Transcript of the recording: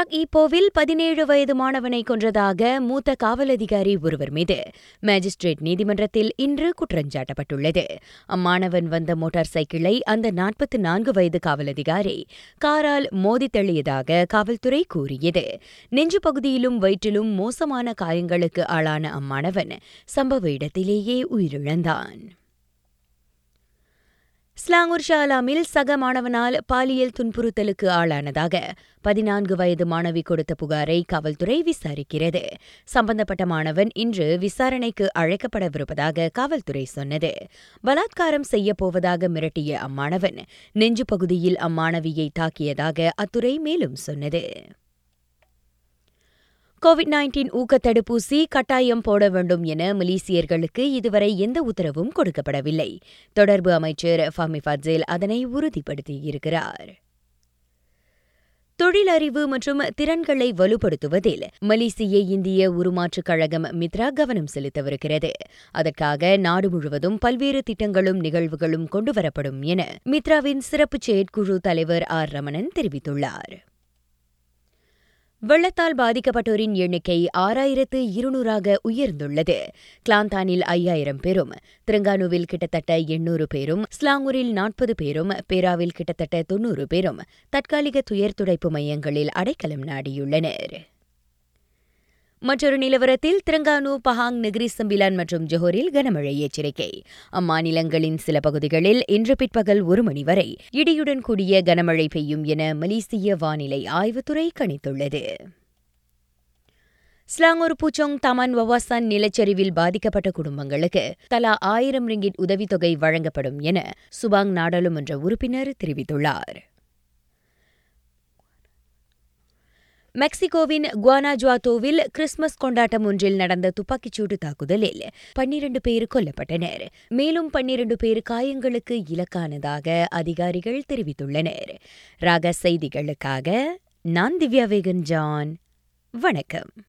Iraq ஈப்போவில் பதினேழு வயது மாணவனை கொன்றதாக மூத்த காவல் அதிகாரி ஒருவர் மீது மேஜிஸ்ட்ரேட் நீதிமன்றத்தில் இன்று குற்றஞ்சாட்டப்பட்டுள்ளது. அம்மாணவன் வந்த மோட்டார் சைக்கிளை அந்த நாற்பத்தி நான்கு வயது காவல் அதிகாரி காரால் மோதி தள்ளியதாக காவல்துறை கூறியது. நெஞ்சு பகுதியிலும் வயிற்றிலும் மோசமான காயங்களுக்கு ஆளான அம்மாணவன் சம்பவ இடத்திலேயே உயிரிழந்தான். ஸ்லாங்கூர் ஷாலாமில் சக மாணவனால் பாலியல் துன்புறுத்தலுக்கு ஆளானதாக பதினான்கு வயது மாணவி கொடுத்த புகாரை காவல்துறை விசாரிக்கிறது. சம்பந்தப்பட்ட மாணவன் இன்று விசாரணைக்கு அழைக்கப்படவிருப்பதாக காவல்துறை சொன்னது. பலாத்காரம் செய்யப்போவதாக மிரட்டிய அம்மாணவன் நெஞ்சு பகுதியில் அம்மாணவியை தாக்கியதாக அத்துறை மேலும் சொன்னது. கோவிட் நைன்டீன் ஊக்க தடுப்பூசி கட்டாயம் போட வேண்டும் என மலேசியர்களுக்கு இதுவரை எந்த உத்தரவும் கொடுக்கப்படவில்லை. தொடர்பு அமைச்சர் ஃபஹமி ஃபட்சேல் அதனை உறுதிப்படுத்தியிருக்கிறார். தொழிலறிவு மற்றும் திறன்களை வலுப்படுத்துவதில் மலேசிய இந்திய உருமாற்றுக் கழகம் மித்ரா கவனம் செலுத்தவிருக்கிறது. அதற்காக நாடு முழுவதும் பல்வேறு திட்டங்களும் நிகழ்வுகளும் கொண்டுவரப்படும் என மித்ராவின் சிறப்பு செயற்குழு தலைவர் ஆர் ரமணன் தெரிவித்துள்ளார். வெள்ளத்தால் பாதிக்கப்பட்டோரின் எண்ணிக்கை ஆறாயிரத்து இருநூறாக உயர்ந்துள்ளது. கிளாந்தானில் ஐயாயிரம் பேரும் திருங்கானுவில் கிட்டத்தட்ட எண்ணூறு பேரும் ஸ்லாங்கூரில் நாற்பது பேரும் பேராவில் கிட்டத்தட்ட தொன்னூறு பேரும் தற்காலிக துயர் துடைப்பு மையங்களில் அடைக்கலம் நாடியுள்ளனர். மற்றொரு நிலவரத்தில் திரங்கானு பஹாங் நெகிரி சம்பிலான் மற்றும் ஜோஹரில் கனமழை எச்சரிக்கை. அம்மாநிலங்களின் சில பகுதிகளில் இன்று பிற்பகல் ஒரு மணி வரை இடியுடன் கூடிய கனமழை பெய்யும் என மலேசிய வானிலை ஆய்வுத்துறை கணித்துள்ளது. ஸ்லாங்கூர் பூச்சோங் தமான் வவாசான் நிலச்சரிவில் பாதிக்கப்பட்ட குடும்பங்களுக்கு தலா ஆயிரம் ரிங்கிட் உதவித்தொகை வழங்கப்படும் என சுபாங் நாடாளுமன்ற உறுப்பினர் தெரிவித்துள்ளார். மெக்சிகோவின் குவானாஜுவாத்தோவில் கிறிஸ்துமஸ் கொண்டாட்டம் ஒன்றில் நடந்த துப்பாக்கிச்சூடு தாக்குதலில் பன்னிரண்டு பேர் கொல்லப்பட்டனர். மேலும் பன்னிரண்டு பேர் காயங்களுக்கு இலக்கானதாக அதிகாரிகள் தெரிவித்துள்ளனர். ராக செய்திகளுக்காக நான் திவ்யா வேகன் ஜான் வணக்கம்.